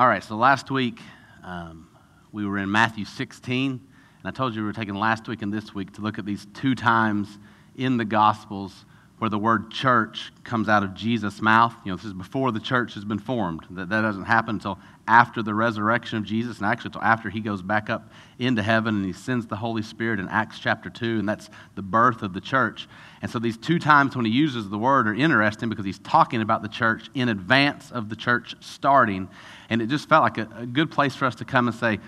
All right, so last week um, we were in Matthew 16, and I told you we were taking last week and this week to look at these two times in the Gospels where the word church comes out of Jesus' mouth. You know, this is before the church has been formed. That, that doesn't happen until after the resurrection of Jesus, and actually until after he goes back up into heaven and he sends the Holy Spirit in Acts chapter 2, and that's the birth of the church. And so these two times when he uses the word are interesting because he's talking about the church in advance of the church starting. And it just felt like a, a good place for us to come and say,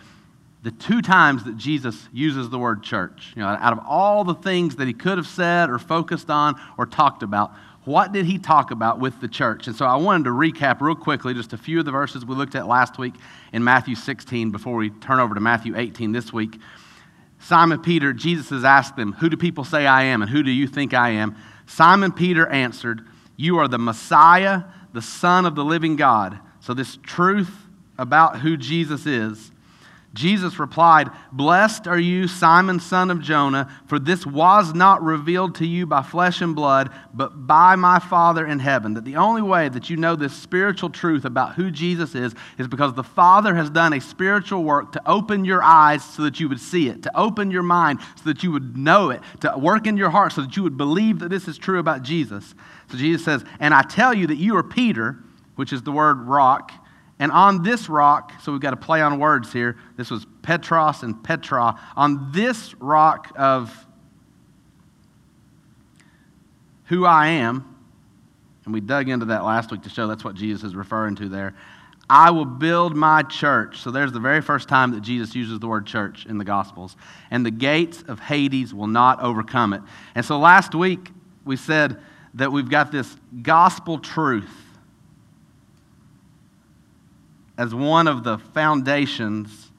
the two times that Jesus uses the word church, you know, out of all the things that he could have said or focused on or talked about, what did he talk about with the church? And so I wanted to recap real quickly just a few of the verses we looked at last week in Matthew 16 before we turn over to Matthew 18 this week. Simon Peter, Jesus has asked them, Who do people say I am, and who do you think I am? Simon Peter answered, You are the Messiah, the Son of the living God. So, this truth about who Jesus is Jesus replied, Blessed are you, Simon, son of Jonah, for this was not revealed to you by flesh and blood, but by my Father in heaven. That the only way that you know this spiritual truth about who Jesus is is because the Father has done a spiritual work to open your eyes so that you would see it, to open your mind so that you would know it, to work in your heart so that you would believe that this is true about Jesus. So Jesus says, And I tell you that you are Peter, which is the word rock and on this rock, so we've got to play on words here. This was Petros and Petra. On this rock of who I am, and we dug into that last week to show that's what Jesus is referring to there. I will build my church. So there's the very first time that Jesus uses the word church in the Gospels. And the gates of Hades will not overcome it. And so last week we said that we've got this gospel truth as one of the foundations.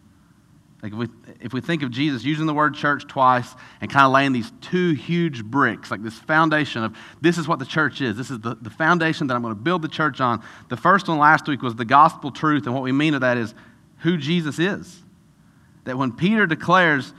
Like if we, if we think of Jesus using the word church twice and kind of laying these two huge bricks, like this foundation of this is what the church is. This is the, the foundation that I'm going to build the church on. The first one last week was the gospel truth. And what we mean of that is who Jesus is. That when Peter declares,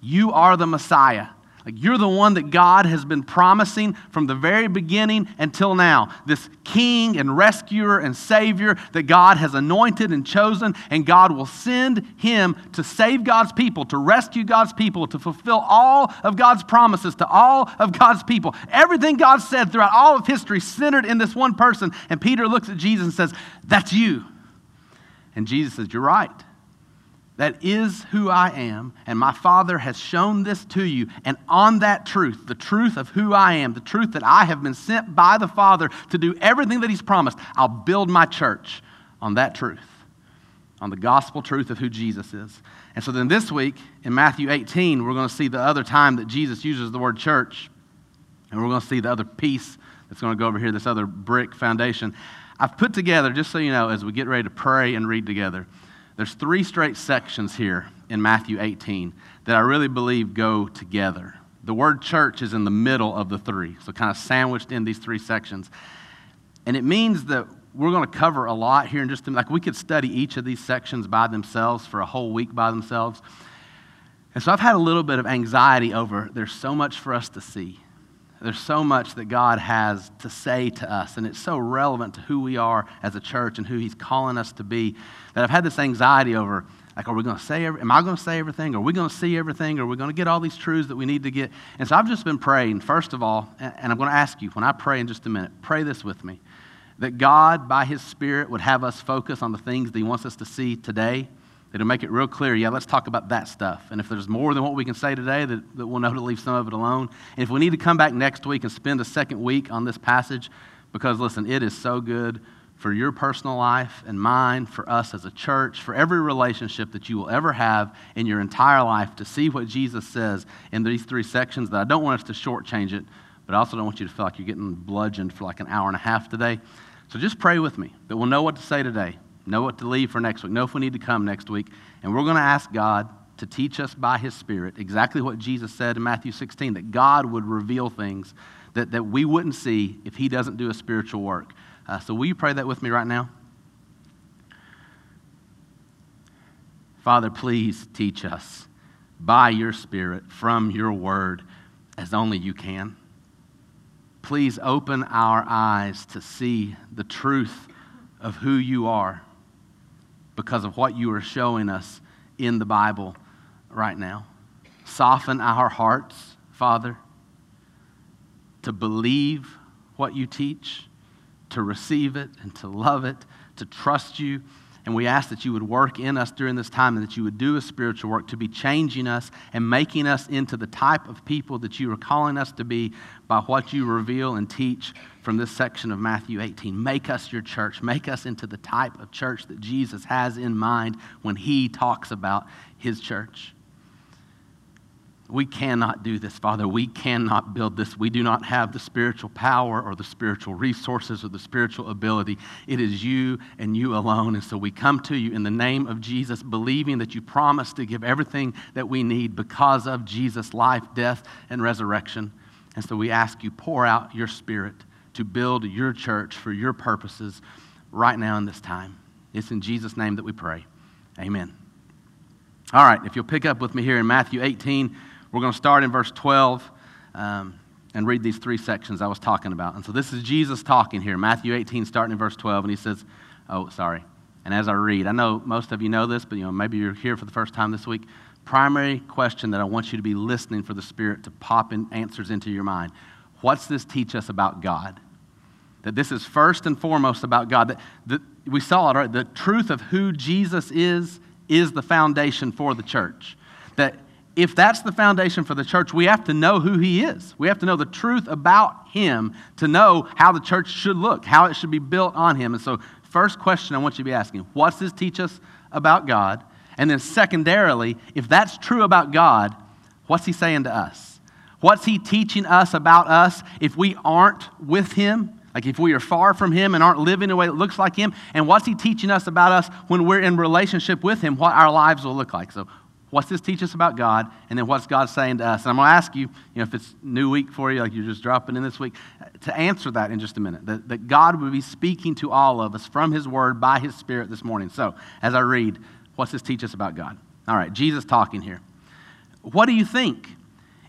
You are the Messiah, like you're the one that God has been promising from the very beginning until now. This king and rescuer and savior that God has anointed and chosen, and God will send him to save God's people, to rescue God's people, to fulfill all of God's promises to all of God's people. Everything God said throughout all of history centered in this one person. And Peter looks at Jesus and says, That's you. And Jesus says, You're right. That is who I am, and my Father has shown this to you. And on that truth, the truth of who I am, the truth that I have been sent by the Father to do everything that He's promised, I'll build my church on that truth, on the gospel truth of who Jesus is. And so then this week, in Matthew 18, we're going to see the other time that Jesus uses the word church, and we're going to see the other piece that's going to go over here, this other brick foundation. I've put together, just so you know, as we get ready to pray and read together, there's three straight sections here in Matthew 18 that I really believe go together. The word church is in the middle of the three, so kind of sandwiched in these three sections. And it means that we're going to cover a lot here in just. Like we could study each of these sections by themselves for a whole week by themselves. And so I've had a little bit of anxiety over there's so much for us to see. There's so much that God has to say to us, and it's so relevant to who we are as a church and who He's calling us to be that I've had this anxiety over like, are we going to say, am I going to say everything? Are we going to see everything? Are we going to get all these truths that we need to get? And so I've just been praying, first of all, and I'm going to ask you when I pray in just a minute, pray this with me that God, by His Spirit, would have us focus on the things that He wants us to see today It'll make it real clear. Yeah, let's talk about that stuff. And if there's more than what we can say today, that, that we'll know to leave some of it alone. And if we need to come back next week and spend a second week on this passage, because listen, it is so good for your personal life and mine, for us as a church, for every relationship that you will ever have in your entire life to see what Jesus says in these three sections that I don't want us to shortchange it, but I also don't want you to feel like you're getting bludgeoned for like an hour and a half today. So just pray with me that we'll know what to say today know what to leave for next week, know if we need to come next week. And we're going to ask God to teach us by His Spirit exactly what Jesus said in Matthew 16 that God would reveal things that, that we wouldn't see if He doesn't do a spiritual work. Uh, so, will you pray that with me right now? Father, please teach us by your Spirit from your word as only you can. Please open our eyes to see the truth of who you are because of what you are showing us in the Bible right now. Soften our hearts, Father, to believe what you teach, to receive it, and to love it, to trust you and we ask that you would work in us during this time and that you would do a spiritual work to be changing us and making us into the type of people that you are calling us to be by what you reveal and teach from this section of Matthew 18. Make us your church. Make us into the type of church that Jesus has in mind when he talks about his church. We cannot do this, Father. We cannot build this. We do not have the spiritual power or the spiritual resources or the spiritual ability. It is you and you alone. And so we come to you in the name of Jesus, believing that you promise to give everything that we need because of Jesus' life, death, and resurrection. And so we ask you, pour out your spirit to build your church for your purposes right now in this time. It's in Jesus' name that we pray. Amen. All right, if you'll pick up with me here in Matthew 18. We're going to start in verse 12 um, and read these three sections I was talking about. And so this is Jesus talking here, Matthew 18, starting in verse 12. And he says, Oh, sorry. And as I read, I know most of you know this, but you know, maybe you're here for the first time this week. Primary question that I want you to be listening for the Spirit to pop in answers into your mind. What's this teach us about God? That this is first and foremost about God. That, that we saw it, right? The truth of who Jesus is is the foundation for the church. That if that's the foundation for the church, we have to know who he is. We have to know the truth about him to know how the church should look, how it should be built on him. And so, first question I want you to be asking what's this teach us about God? And then, secondarily, if that's true about God, what's he saying to us? What's he teaching us about us if we aren't with him? Like if we are far from him and aren't living the way that looks like him? And what's he teaching us about us when we're in relationship with him, what our lives will look like? So, What's this teach us about God? And then what's God saying to us? And I'm going to ask you, you know, if it's new week for you, like you're just dropping in this week, to answer that in just a minute. That, that God would be speaking to all of us from His Word by His Spirit this morning. So, as I read, what's this teach us about God? All right, Jesus talking here. What do you think?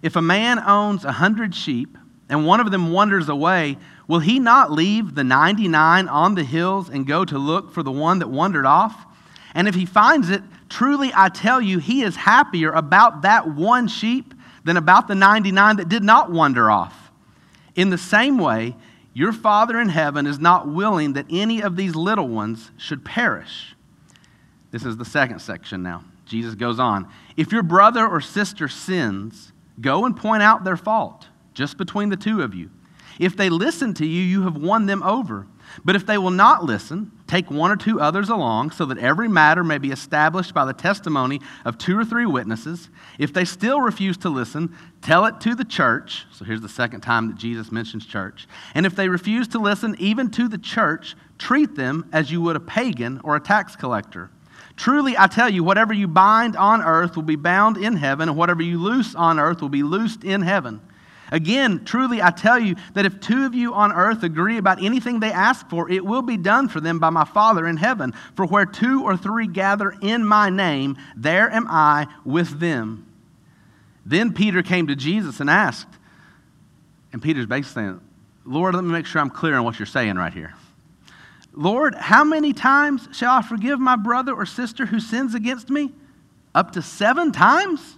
If a man owns a hundred sheep and one of them wanders away, will he not leave the 99 on the hills and go to look for the one that wandered off? And if he finds it, truly I tell you, he is happier about that one sheep than about the 99 that did not wander off. In the same way, your Father in heaven is not willing that any of these little ones should perish. This is the second section now. Jesus goes on. If your brother or sister sins, go and point out their fault, just between the two of you. If they listen to you, you have won them over. But if they will not listen, take one or two others along, so that every matter may be established by the testimony of two or three witnesses. If they still refuse to listen, tell it to the church. So here's the second time that Jesus mentions church. And if they refuse to listen, even to the church, treat them as you would a pagan or a tax collector. Truly, I tell you, whatever you bind on earth will be bound in heaven, and whatever you loose on earth will be loosed in heaven. Again, truly I tell you that if two of you on earth agree about anything they ask for, it will be done for them by my Father in heaven. For where two or three gather in my name, there am I with them. Then Peter came to Jesus and asked, and Peter's basically saying, Lord, let me make sure I'm clear on what you're saying right here. Lord, how many times shall I forgive my brother or sister who sins against me? Up to seven times?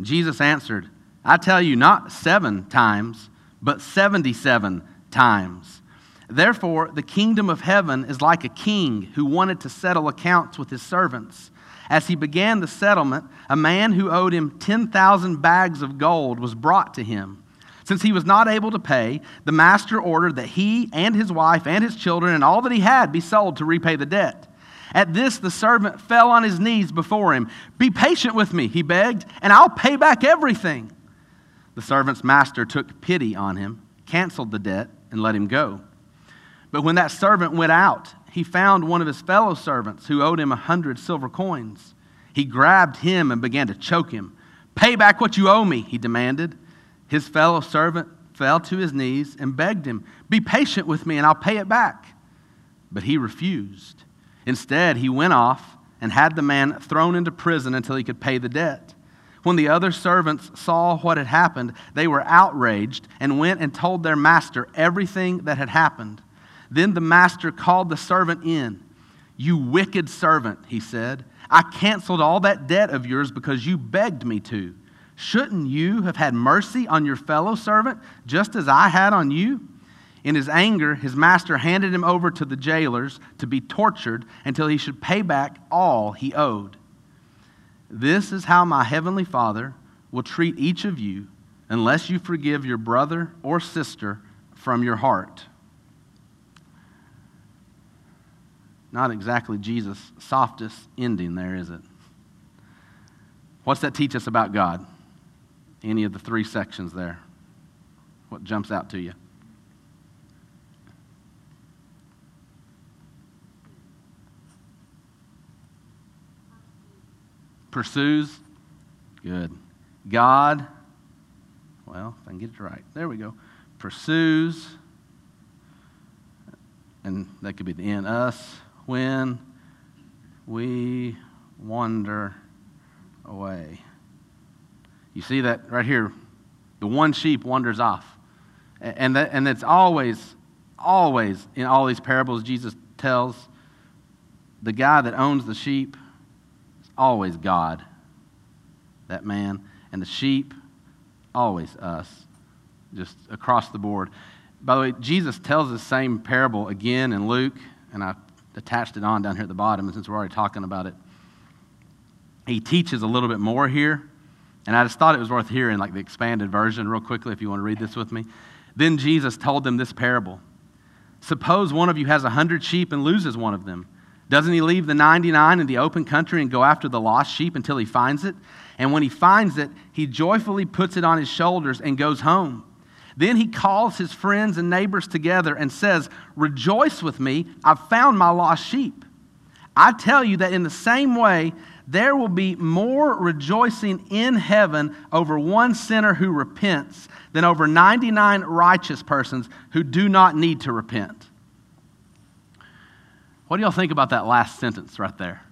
Jesus answered, I tell you, not seven times, but 77 times. Therefore, the kingdom of heaven is like a king who wanted to settle accounts with his servants. As he began the settlement, a man who owed him 10,000 bags of gold was brought to him. Since he was not able to pay, the master ordered that he and his wife and his children and all that he had be sold to repay the debt. At this, the servant fell on his knees before him. Be patient with me, he begged, and I'll pay back everything. The servant's master took pity on him, canceled the debt, and let him go. But when that servant went out, he found one of his fellow servants who owed him a hundred silver coins. He grabbed him and began to choke him. Pay back what you owe me, he demanded. His fellow servant fell to his knees and begged him, Be patient with me and I'll pay it back. But he refused. Instead, he went off and had the man thrown into prison until he could pay the debt. When the other servants saw what had happened, they were outraged and went and told their master everything that had happened. Then the master called the servant in. You wicked servant, he said. I canceled all that debt of yours because you begged me to. Shouldn't you have had mercy on your fellow servant just as I had on you? In his anger, his master handed him over to the jailers to be tortured until he should pay back all he owed. This is how my heavenly Father will treat each of you unless you forgive your brother or sister from your heart. Not exactly Jesus' softest ending there, is it? What's that teach us about God? Any of the three sections there? What jumps out to you? Pursues. Good. God, well, if I can get it right. There we go. Pursues, and that could be the end. Us when we wander away. You see that right here? The one sheep wanders off. And, that, and that's always, always in all these parables Jesus tells the guy that owns the sheep is always God, that man. And the sheep, always us, just across the board. By the way, Jesus tells the same parable again in Luke, and I attached it on down here at the bottom, and since we're already talking about it, he teaches a little bit more here. And I just thought it was worth hearing, like the expanded version, real quickly, if you want to read this with me. Then Jesus told them this parable Suppose one of you has a hundred sheep and loses one of them. Doesn't he leave the 99 in the open country and go after the lost sheep until he finds it? And when he finds it, he joyfully puts it on his shoulders and goes home. Then he calls his friends and neighbors together and says, Rejoice with me, I've found my lost sheep. I tell you that in the same way, there will be more rejoicing in heaven over one sinner who repents than over 99 righteous persons who do not need to repent. What do y'all think about that last sentence right there?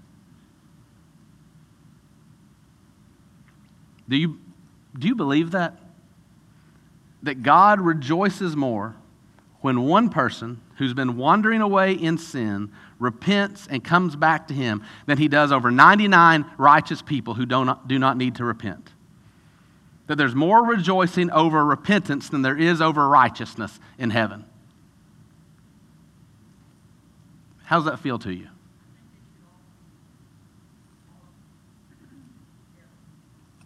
Do you, do you believe that? that God rejoices more when one person who's been wandering away in sin repents and comes back to Him than He does over 99 righteous people who do not, do not need to repent. That there's more rejoicing over repentance than there is over righteousness in heaven. How does that feel to you?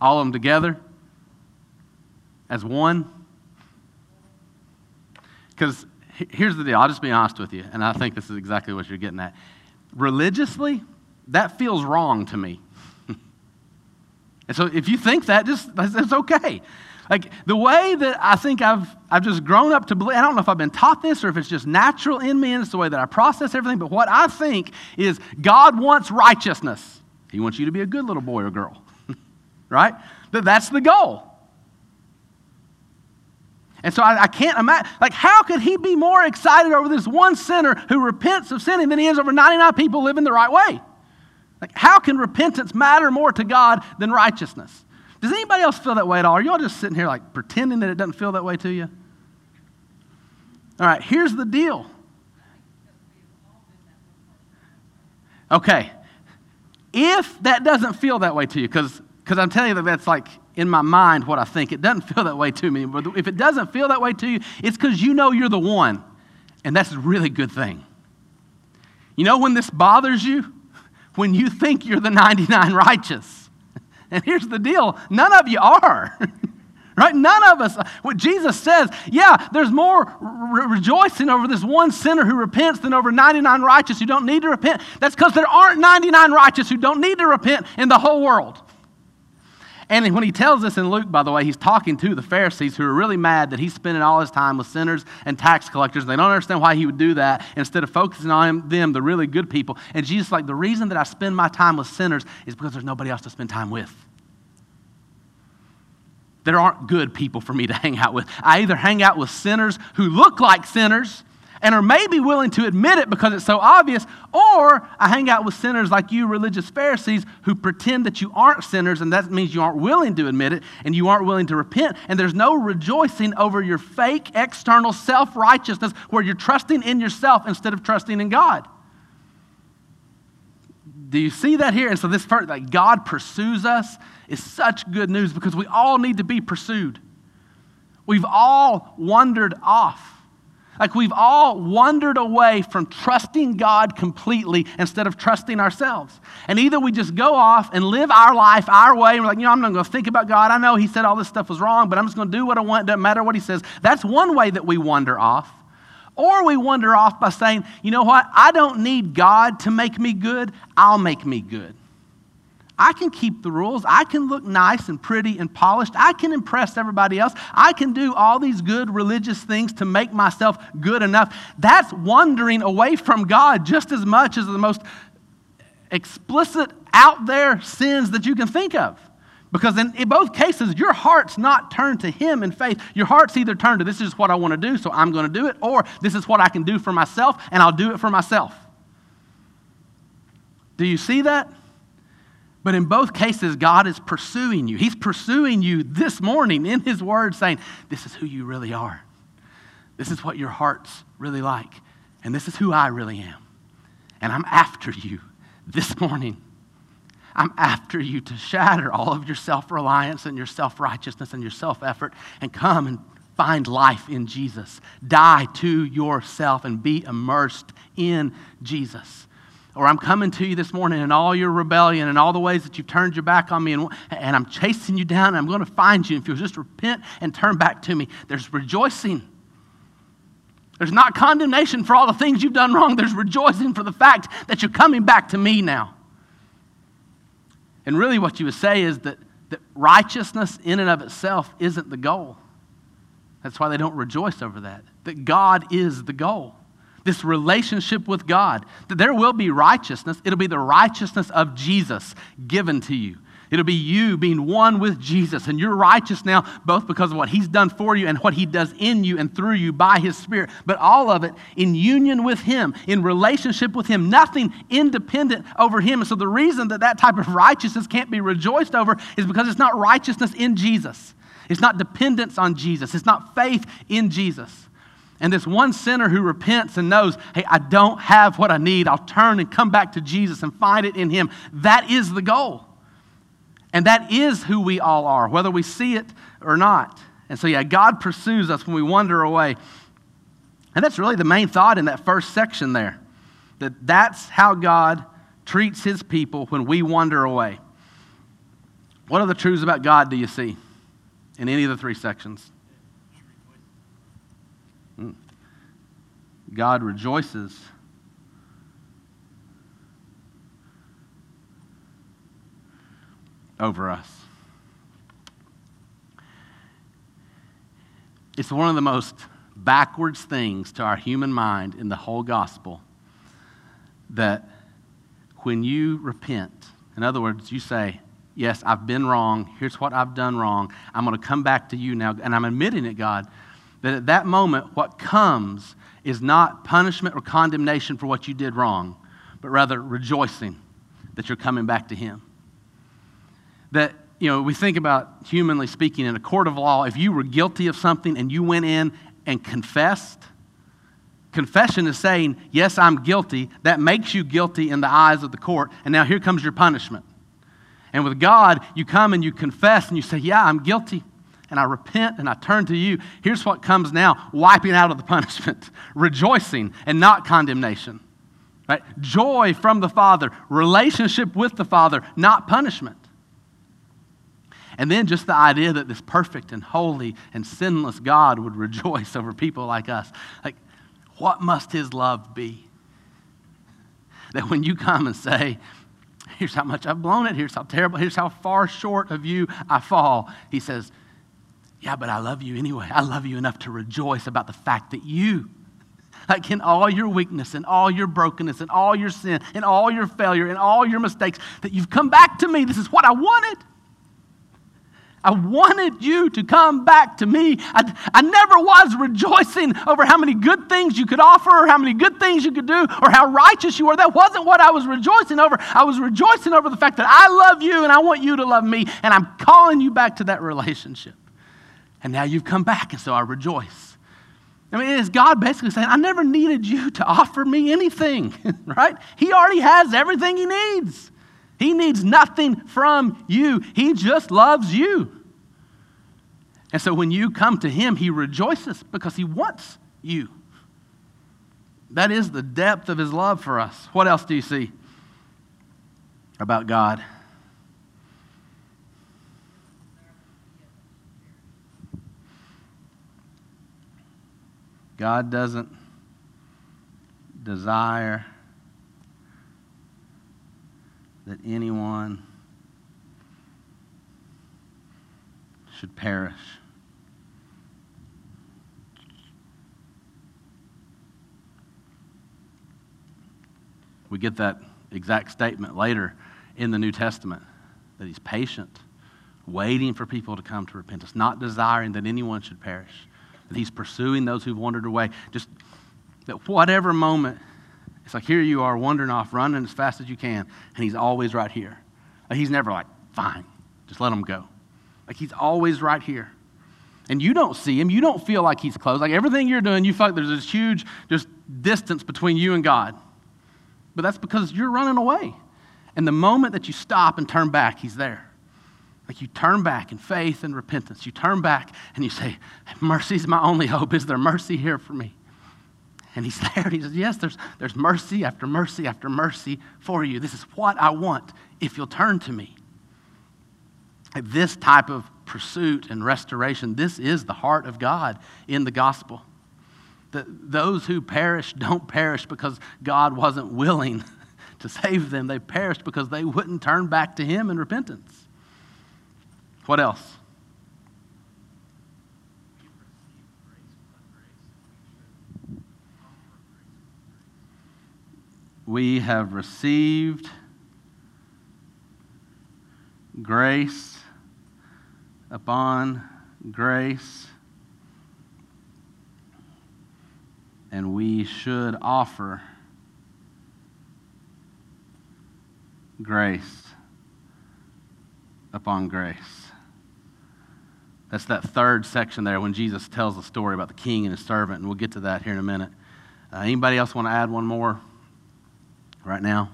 All of them together as one? Because here's the deal I'll just be honest with you, and I think this is exactly what you're getting at. Religiously, that feels wrong to me. and so if you think that, just it's okay. Like the way that I think I've, I've just grown up to believe, I don't know if I've been taught this or if it's just natural in me and it's the way that I process everything, but what I think is God wants righteousness. He wants you to be a good little boy or girl, right? That that's the goal. And so I, I, can't imagine, like, how could he be more excited over this one sinner who repents of sinning than he is over 99 people living the right way? Like, how can repentance matter more to God than righteousness? Does anybody else feel that way at all? Are y'all just sitting here, like, pretending that it doesn't feel that way to you? All right, here's the deal. Okay, if that doesn't feel that way to you, because I'm telling you that that's like in my mind what I think. It doesn't feel that way to me. But if it doesn't feel that way to you, it's because you know you're the one. And that's a really good thing. You know when this bothers you? When you think you're the 99 righteous. And here's the deal none of you are. right? None of us. What Jesus says, yeah, there's more re- rejoicing over this one sinner who repents than over 99 righteous who don't need to repent. That's because there aren't 99 righteous who don't need to repent in the whole world. And when he tells us in Luke, by the way, he's talking to the Pharisees who are really mad that he's spending all his time with sinners and tax collectors. They don't understand why he would do that instead of focusing on them, the really good people. And Jesus like, the reason that I spend my time with sinners is because there's nobody else to spend time with. There aren't good people for me to hang out with. I either hang out with sinners who look like sinners and are maybe willing to admit it because it's so obvious, or I hang out with sinners like you, religious Pharisees, who pretend that you aren't sinners, and that means you aren't willing to admit it and you aren't willing to repent. And there's no rejoicing over your fake external self righteousness where you're trusting in yourself instead of trusting in God. Do you see that here? And so this part, like God pursues us, is such good news because we all need to be pursued. We've all wandered off. Like we've all wandered away from trusting God completely instead of trusting ourselves. And either we just go off and live our life our way, and we're like, you know, I'm not going to think about God. I know He said all this stuff was wrong, but I'm just going to do what I want. It doesn't matter what He says. That's one way that we wander off. Or we wander off by saying, you know what? I don't need God to make me good. I'll make me good. I can keep the rules. I can look nice and pretty and polished. I can impress everybody else. I can do all these good religious things to make myself good enough. That's wandering away from God just as much as the most explicit, out there sins that you can think of. Because in, in both cases, your heart's not turned to Him in faith. Your heart's either turned to this is what I want to do, so I'm going to do it, or this is what I can do for myself, and I'll do it for myself. Do you see that? But in both cases, God is pursuing you. He's pursuing you this morning in His Word, saying, This is who you really are. This is what your heart's really like. And this is who I really am. And I'm after you this morning. I'm after you to shatter all of your self reliance and your self righteousness and your self effort and come and find life in Jesus. Die to yourself and be immersed in Jesus. Or I'm coming to you this morning in all your rebellion and all the ways that you've turned your back on me, and, and I'm chasing you down, and I'm going to find you. If you'll just repent and turn back to me, there's rejoicing. There's not condemnation for all the things you've done wrong. There's rejoicing for the fact that you're coming back to me now. And really, what you would say is that, that righteousness in and of itself isn't the goal. That's why they don't rejoice over that. That God is the goal this relationship with God, that there will be righteousness. It'll be the righteousness of Jesus given to you. It'll be you being one with Jesus, and you're righteous now, both because of what He's done for you and what He does in you and through you by His Spirit, but all of it in union with Him, in relationship with Him, nothing independent over Him. And so the reason that that type of righteousness can't be rejoiced over is because it's not righteousness in Jesus. It's not dependence on Jesus. It's not faith in Jesus. And this one sinner who repents and knows, hey, I don't have what I need. I'll turn and come back to Jesus and find it in Him. That is the goal. And that is who we all are, whether we see it or not. And so, yeah, God pursues us when we wander away. And that's really the main thought in that first section there that that's how God treats His people when we wander away. What other truths about God do you see in any of the three sections? God rejoices. Over us. It's one of the most backwards things to our human mind in the whole gospel that when you repent, in other words, you say, Yes, I've been wrong. Here's what I've done wrong. I'm going to come back to you now. And I'm admitting it, God, that at that moment, what comes is not punishment or condemnation for what you did wrong, but rather rejoicing that you're coming back to Him. That, you know, we think about humanly speaking in a court of law, if you were guilty of something and you went in and confessed, confession is saying, Yes, I'm guilty. That makes you guilty in the eyes of the court. And now here comes your punishment. And with God, you come and you confess and you say, Yeah, I'm guilty and I repent and I turn to you, here's what comes now wiping out of the punishment, rejoicing and not condemnation. Right? Joy from the Father, relationship with the Father, not punishment. And then just the idea that this perfect and holy and sinless God would rejoice over people like us. Like, what must his love be? That when you come and say, Here's how much I've blown it, here's how terrible, here's how far short of you I fall, he says, yeah, but I love you anyway. I love you enough to rejoice about the fact that you, like in all your weakness and all your brokenness and all your sin and all your failure and all your mistakes, that you've come back to me. This is what I wanted. I wanted you to come back to me. I, I never was rejoicing over how many good things you could offer or how many good things you could do or how righteous you were. That wasn't what I was rejoicing over. I was rejoicing over the fact that I love you and I want you to love me, and I'm calling you back to that relationship. And now you've come back, and so I rejoice. I mean, it's God basically saying, I never needed you to offer me anything, right? He already has everything he needs. He needs nothing from you, he just loves you. And so when you come to him, he rejoices because he wants you. That is the depth of his love for us. What else do you see about God? God doesn't desire that anyone should perish. We get that exact statement later in the New Testament that he's patient, waiting for people to come to repentance, not desiring that anyone should perish that he's pursuing those who've wandered away. Just that whatever moment, it's like here you are wandering off, running as fast as you can, and he's always right here. Like he's never like, fine, just let him go. Like he's always right here. And you don't see him. You don't feel like he's close. Like everything you're doing, you feel like there's this huge just distance between you and God. But that's because you're running away. And the moment that you stop and turn back, he's there. Like you turn back in faith and repentance. You turn back and you say, Mercy is my only hope. Is there mercy here for me? And he's there and he says, Yes, there's, there's mercy after mercy after mercy for you. This is what I want if you'll turn to me. This type of pursuit and restoration, this is the heart of God in the gospel. That those who perish don't perish because God wasn't willing to save them. They perished because they wouldn't turn back to Him in repentance. What else? We have received grace upon grace, and we should offer grace upon grace. That's that third section there when Jesus tells the story about the king and his servant, and we'll get to that here in a minute. Uh, anybody else want to add one more right now?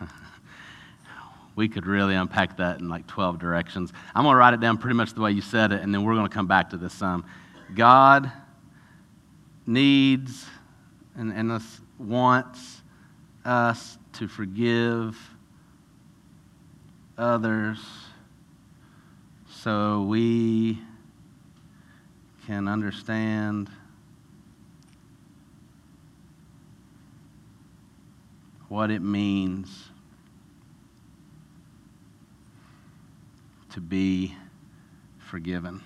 we could really unpack that in like 12 directions. I'm going to write it down pretty much the way you said it, and then we're going to come back to this some. God needs and, and us, wants us to forgive others so we can understand what it means to be forgiven.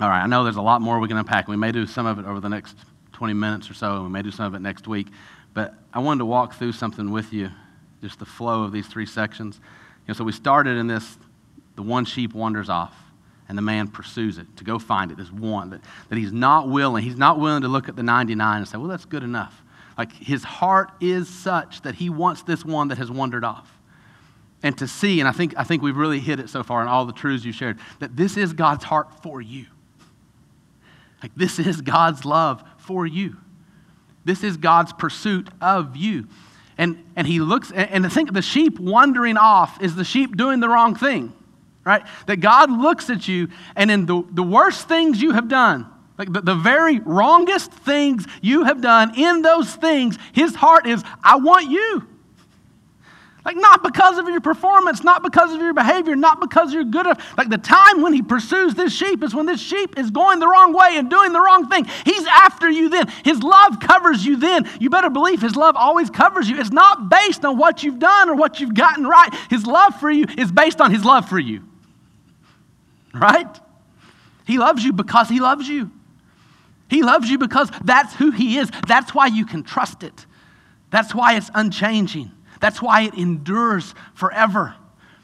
All right, I know there's a lot more we can unpack. We may do some of it over the next 20 minutes or so, and we may do some of it next week. But I wanted to walk through something with you, just the flow of these three sections. You know, so we started in this the one sheep wanders off, and the man pursues it to go find it. This one that, that he's not willing. He's not willing to look at the 99 and say, well, that's good enough. Like his heart is such that he wants this one that has wandered off and to see, and I think, I think we've really hit it so far in all the truths you shared, that this is God's heart for you. Like, this is God's love for you. This is God's pursuit of you. And, and he looks, and think the sheep wandering off is the sheep doing the wrong thing, right? That God looks at you, and in the, the worst things you have done, like the, the very wrongest things you have done, in those things, his heart is, I want you. Like, not because of your performance, not because of your behavior, not because you're good enough. Like, the time when he pursues this sheep is when this sheep is going the wrong way and doing the wrong thing. He's after you then. His love covers you then. You better believe his love always covers you. It's not based on what you've done or what you've gotten right. His love for you is based on his love for you. Right? He loves you because he loves you. He loves you because that's who he is. That's why you can trust it. That's why it's unchanging. That's why it endures forever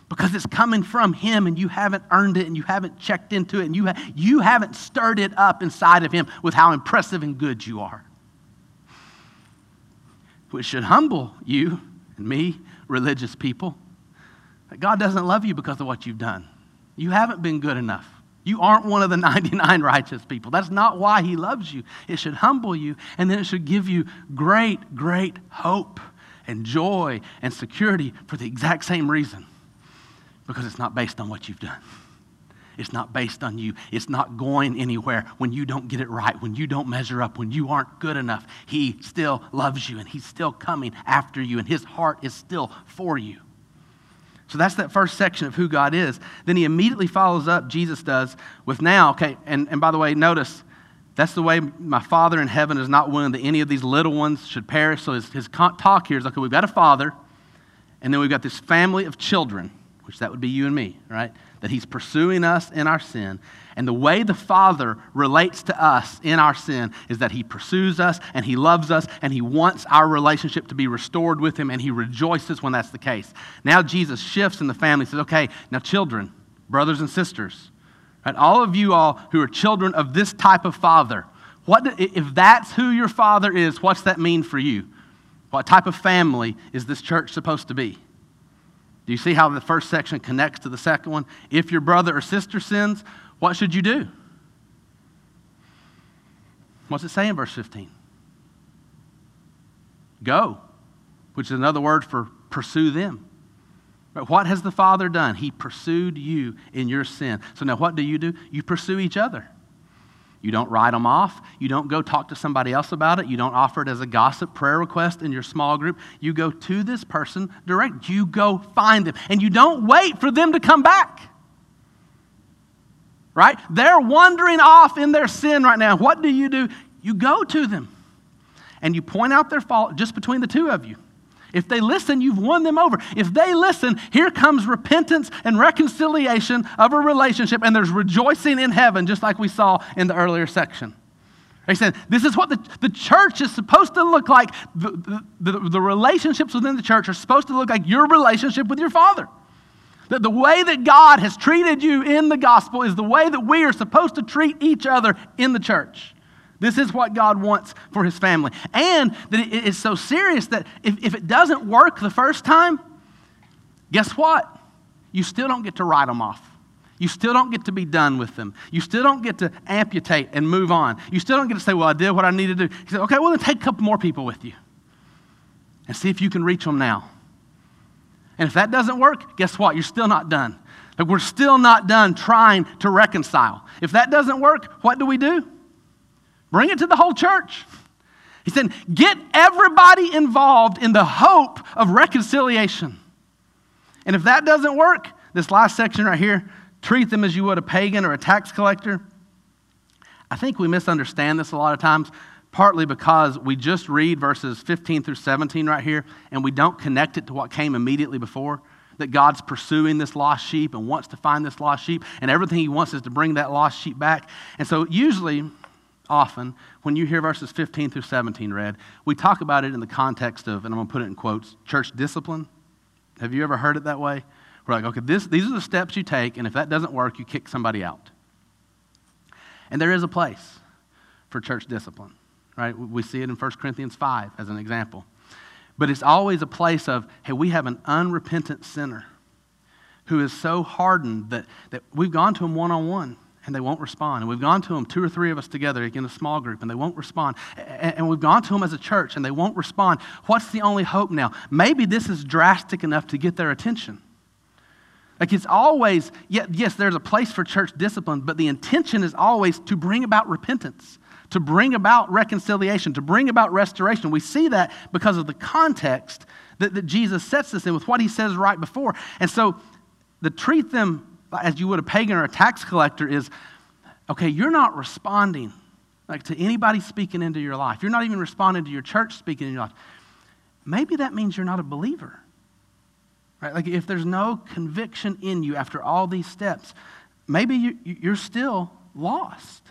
because it's coming from Him and you haven't earned it and you haven't checked into it and you, ha- you haven't stirred it up inside of Him with how impressive and good you are. which should humble you and me, religious people. That God doesn't love you because of what you've done. You haven't been good enough. You aren't one of the 99 righteous people. That's not why He loves you. It should humble you, and then it should give you great, great hope and joy and security for the exact same reason because it's not based on what you've done. It's not based on you. It's not going anywhere when you don't get it right, when you don't measure up, when you aren't good enough. He still loves you and He's still coming after you, and His heart is still for you. So that's that first section of who God is. Then He immediately follows up, Jesus does, with now, okay, and, and by the way, notice that's the way my Father in heaven is not willing that any of these little ones should perish. So his, his talk here is okay, we've got a Father, and then we've got this family of children, which that would be you and me, right? that He's pursuing us in our sin. And the way the Father relates to us in our sin is that He pursues us and He loves us and He wants our relationship to be restored with Him and He rejoices when that's the case. Now Jesus shifts in the family says, okay, now children, brothers and sisters, right? all of you all who are children of this type of Father, what, if that's who your Father is, what's that mean for you? What type of family is this church supposed to be? Do you see how the first section connects to the second one? If your brother or sister sins, what should you do? What's it say in verse 15? Go, which is another word for pursue them. But what has the Father done? He pursued you in your sin. So now what do you do? You pursue each other. You don't write them off. You don't go talk to somebody else about it. You don't offer it as a gossip prayer request in your small group. You go to this person direct. You go find them. And you don't wait for them to come back. Right? They're wandering off in their sin right now. What do you do? You go to them and you point out their fault just between the two of you. If they listen, you've won them over. If they listen, here comes repentance and reconciliation of a relationship, and there's rejoicing in heaven, just like we saw in the earlier section. He said, This is what the, the church is supposed to look like. The, the, the, relationships within the church are supposed to look like your relationship with your Father. That the way that God has treated you in the gospel is the way that we are supposed to treat each other in the church. This is what God wants for his family. And that it is so serious that if, if it doesn't work the first time, guess what? You still don't get to write them off. You still don't get to be done with them. You still don't get to amputate and move on. You still don't get to say, Well, I did what I needed to do. He said, Okay, well, then take a couple more people with you and see if you can reach them now. And if that doesn't work, guess what? You're still not done. Like we're still not done trying to reconcile. If that doesn't work, what do we do? Bring it to the whole church. He said, get everybody involved in the hope of reconciliation. And if that doesn't work, this last section right here, treat them as you would a pagan or a tax collector. I think we misunderstand this a lot of times, partly because we just read verses 15 through 17 right here, and we don't connect it to what came immediately before. That God's pursuing this lost sheep and wants to find this lost sheep, and everything He wants is to bring that lost sheep back. And so, usually, often when you hear verses 15 through 17 read, we talk about it in the context of, and I'm going to put it in quotes, church discipline. Have you ever heard it that way? We're like, okay, this, these are the steps you take, and if that doesn't work, you kick somebody out. And there is a place for church discipline, right? We see it in 1 Corinthians 5 as an example. But it's always a place of, hey, we have an unrepentant sinner who is so hardened that, that we've gone to him one on one and they won't respond. And we've gone to them, two or three of us together in a small group, and they won't respond. And we've gone to them as a church, and they won't respond. What's the only hope now? Maybe this is drastic enough to get their attention. Like it's always, yes, there's a place for church discipline, but the intention is always to bring about repentance, to bring about reconciliation, to bring about restoration. We see that because of the context that, that Jesus sets this in with what he says right before. And so, to treat them as you would a pagan or a tax collector is okay, you're not responding like to anybody speaking into your life. You're not even responding to your church speaking in your life. Maybe that means you're not a believer. Right? Like if there's no conviction in you after all these steps, maybe you, you're still lost.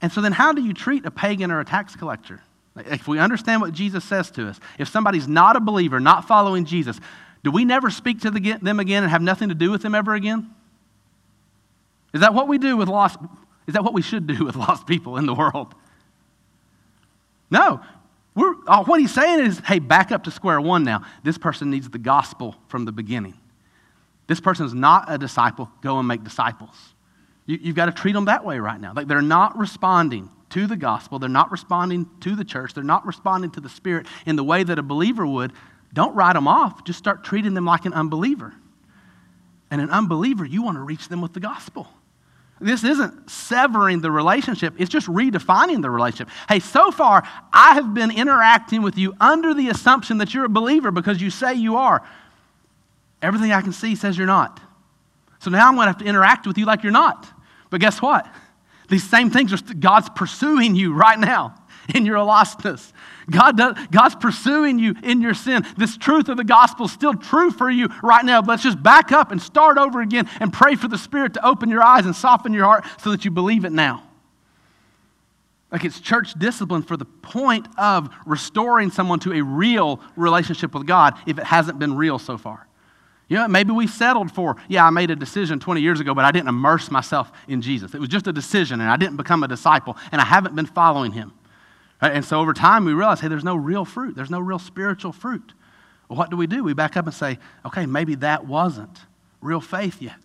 And so then how do you treat a pagan or a tax collector? If we understand what Jesus says to us, if somebody's not a believer, not following Jesus, do we never speak to the, them again and have nothing to do with them ever again? Is that what we do with lost? Is that what we should do with lost people in the world? No. We're, what he's saying is, hey, back up to square one now. This person needs the gospel from the beginning. This person is not a disciple. Go and make disciples. You, you've got to treat them that way right now. Like they're not responding to the gospel, they're not responding to the church, they're not responding to the Spirit in the way that a believer would. Don't write them off. Just start treating them like an unbeliever. And an unbeliever, you want to reach them with the gospel. This isn't severing the relationship, it's just redefining the relationship. Hey, so far, I have been interacting with you under the assumption that you're a believer because you say you are. Everything I can see says you're not. So now I'm going to have to interact with you like you're not. But guess what? These same things are God's pursuing you right now in your lostness. God does, God's pursuing you in your sin. This truth of the gospel is still true for you right now. Let's just back up and start over again and pray for the Spirit to open your eyes and soften your heart so that you believe it now. Like it's church discipline for the point of restoring someone to a real relationship with God if it hasn't been real so far. You know, maybe we settled for, yeah, I made a decision 20 years ago, but I didn't immerse myself in Jesus. It was just a decision, and I didn't become a disciple, and I haven't been following him. Right? And so over time, we realize, hey, there's no real fruit. There's no real spiritual fruit. Well, what do we do? We back up and say, okay, maybe that wasn't real faith yet.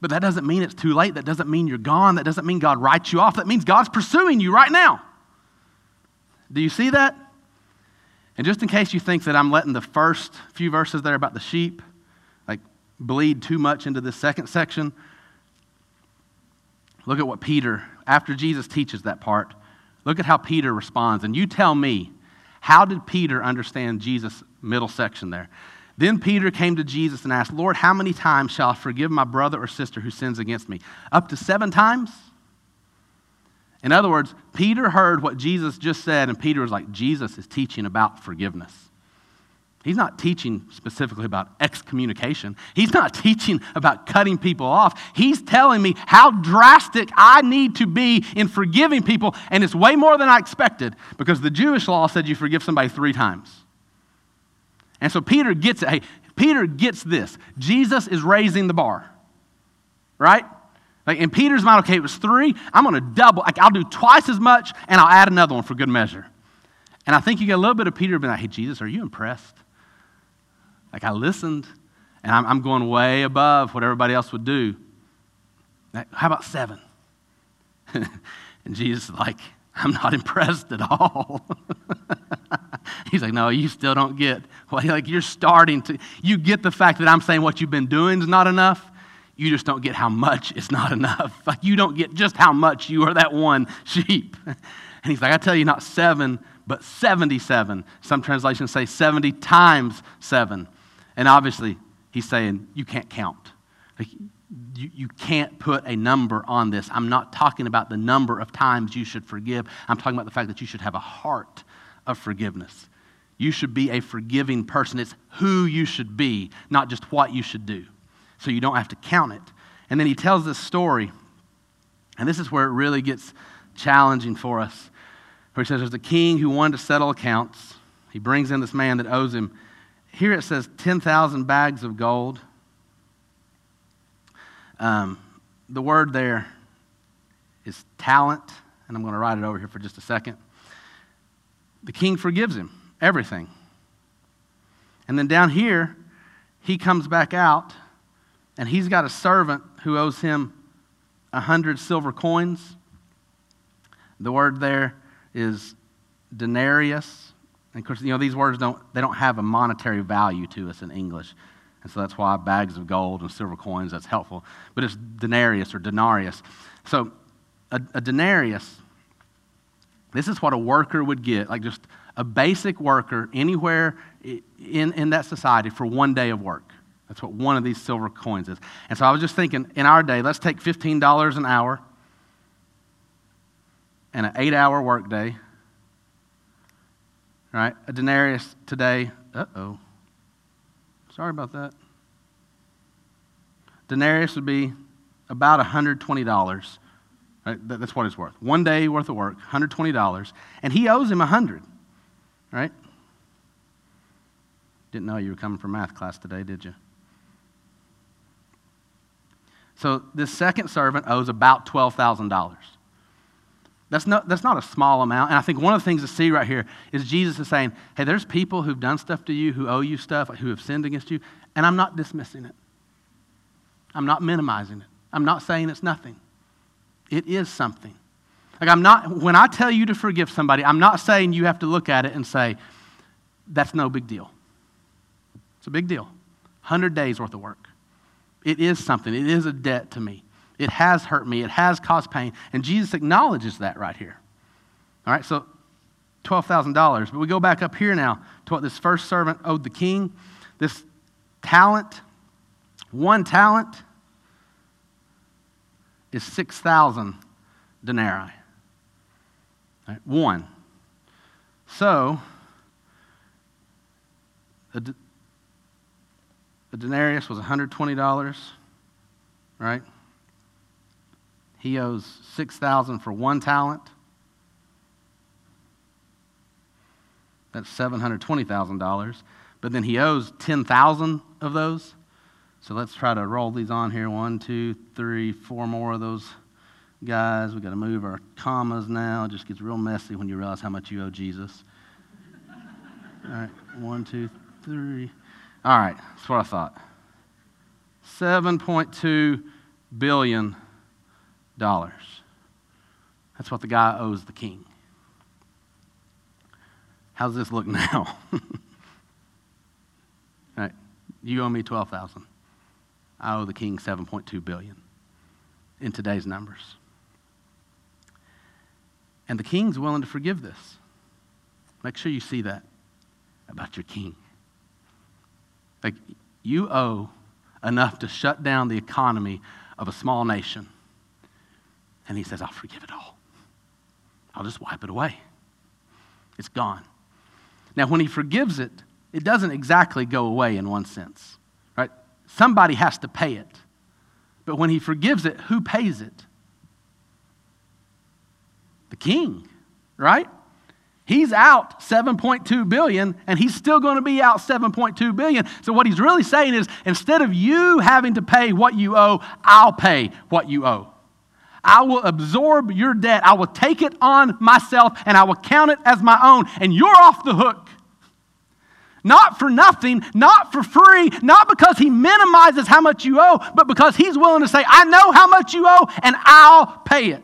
But that doesn't mean it's too late. That doesn't mean you're gone. That doesn't mean God writes you off. That means God's pursuing you right now. Do you see that? And just in case you think that I'm letting the first few verses there about the sheep like bleed too much into this second section, look at what Peter, after Jesus teaches that part, Look at how Peter responds. And you tell me, how did Peter understand Jesus' middle section there? Then Peter came to Jesus and asked, Lord, how many times shall I forgive my brother or sister who sins against me? Up to seven times? In other words, Peter heard what Jesus just said, and Peter was like, Jesus is teaching about forgiveness. He's not teaching specifically about excommunication. He's not teaching about cutting people off. He's telling me how drastic I need to be in forgiving people, and it's way more than I expected because the Jewish law said you forgive somebody three times. And so Peter gets it. Hey, Peter gets this. Jesus is raising the bar, right? Like in Peter's mind, okay, it was three. I'm going to double. Like I'll do twice as much, and I'll add another one for good measure. And I think you get a little bit of Peter being like, hey, Jesus, are you impressed? Like I listened, and I'm, I'm going way above what everybody else would do. How about seven? and Jesus is like, I'm not impressed at all. He's like, no, you still don't get. Well, like you're starting to, you get the fact that I'm saying what you've been doing is not enough. You just don't get how much is not enough. Like you don't get just how much you are that one sheep. And he's like, I tell you, not seven, but 77. Some translations say 70 times seven. And obviously, he's saying you can't count. Like, you, you can't put a number on this. I'm not talking about the number of times you should forgive. I'm talking about the fact that you should have a heart of forgiveness. You should be a forgiving person. It's who you should be, not just what you should do. So you don't have to count it. And then he tells this story, and this is where it really gets challenging for us. Where he says there's a king who wanted to settle accounts. He brings in this man that owes him here it says 10,000 bags of gold. Um, the word there is talent, and I'm going to write it over here for just a second. The king forgives him everything. And then down here, he comes back out, and he's got a servant who owes him a hundred silver coins. The word there is denarius. And of course, you know, these words don't, they don't have a monetary value to us in English. And so that's why bags of gold and silver coins, that's helpful. But it's denarius or denarius. So a, a denarius, this is what a worker would get, like just a basic worker anywhere in, in that society for one day of work. That's what one of these silver coins is. And so I was just thinking, in our day, let's take $15 an hour and an eight hour workday right? A denarius today, uh oh. Sorry about that. Denarius would be about $120. Right? That's what it's worth. One day worth of work, $120. And he owes him 100 right? Didn't know you were coming from math class today, did you? So this second servant owes about $12,000. That's not, that's not a small amount. And I think one of the things to see right here is Jesus is saying, hey, there's people who've done stuff to you, who owe you stuff, who have sinned against you, and I'm not dismissing it. I'm not minimizing it. I'm not saying it's nothing. It is something. Like I'm not, when I tell you to forgive somebody, I'm not saying you have to look at it and say, that's no big deal. It's a big deal. 100 days worth of work. It is something. It is a debt to me. It has hurt me. It has caused pain. And Jesus acknowledges that right here. All right, so $12,000. But we go back up here now to what this first servant owed the king. This talent, one talent is 6,000 denarii. Right, one. So, a, a denarius was $120, right? He owes 6000 for one talent. That's $720,000. But then he owes 10,000 of those. So let's try to roll these on here. One, two, three, four more of those guys. We've got to move our commas now. It just gets real messy when you realize how much you owe Jesus. All right, one, two, three. All right, that's what I thought. $7.2 billion. That's what the guy owes the king. How's this look now? All right, you owe me 12,000. I owe the king 7.2 billion in today's numbers. And the king's willing to forgive this. Make sure you see that about your king. Like, you owe enough to shut down the economy of a small nation. And he says, I'll forgive it all. I'll just wipe it away. It's gone. Now, when he forgives it, it doesn't exactly go away in one sense, right? Somebody has to pay it. But when he forgives it, who pays it? The king, right? He's out 7.2 billion and he's still going to be out 7.2 billion. So what he's really saying is instead of you having to pay what you owe, I'll pay what you owe. I will absorb your debt. I will take it on myself and I will count it as my own and you're off the hook. Not for nothing, not for free, not because he minimizes how much you owe, but because he's willing to say, I know how much you owe and I'll pay it.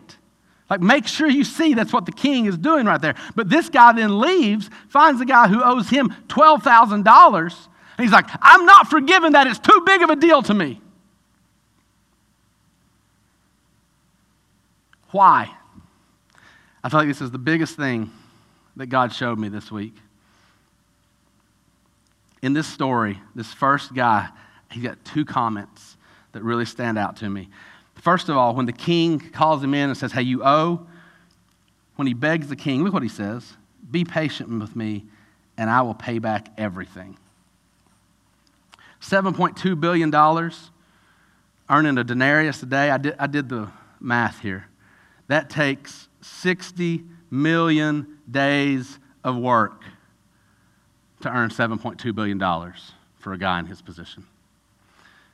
Like, make sure you see that's what the king is doing right there. But this guy then leaves, finds a guy who owes him $12,000, and he's like, I'm not forgiving that. It's too big of a deal to me. Why? I feel like this is the biggest thing that God showed me this week. In this story, this first guy, he got two comments that really stand out to me. First of all, when the king calls him in and says, Hey, you owe, when he begs the king, look what he says Be patient with me, and I will pay back everything. $7.2 billion, earning a denarius a day. I did, I did the math here. That takes 60 million days of work to earn $7.2 billion for a guy in his position.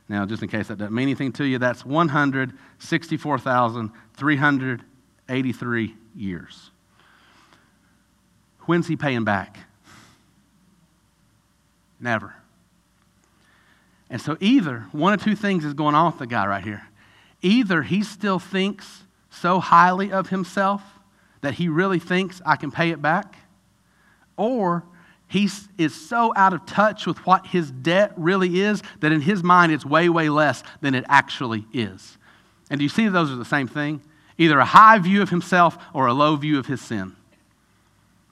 Now, just in case that doesn't mean anything to you, that's 164,383 years. When's he paying back? Never. And so, either one of two things is going on with the guy right here. Either he still thinks so highly of himself that he really thinks I can pay it back, or he is so out of touch with what his debt really is that in his mind it's way, way less than it actually is. And do you see those are the same thing? Either a high view of himself or a low view of his sin.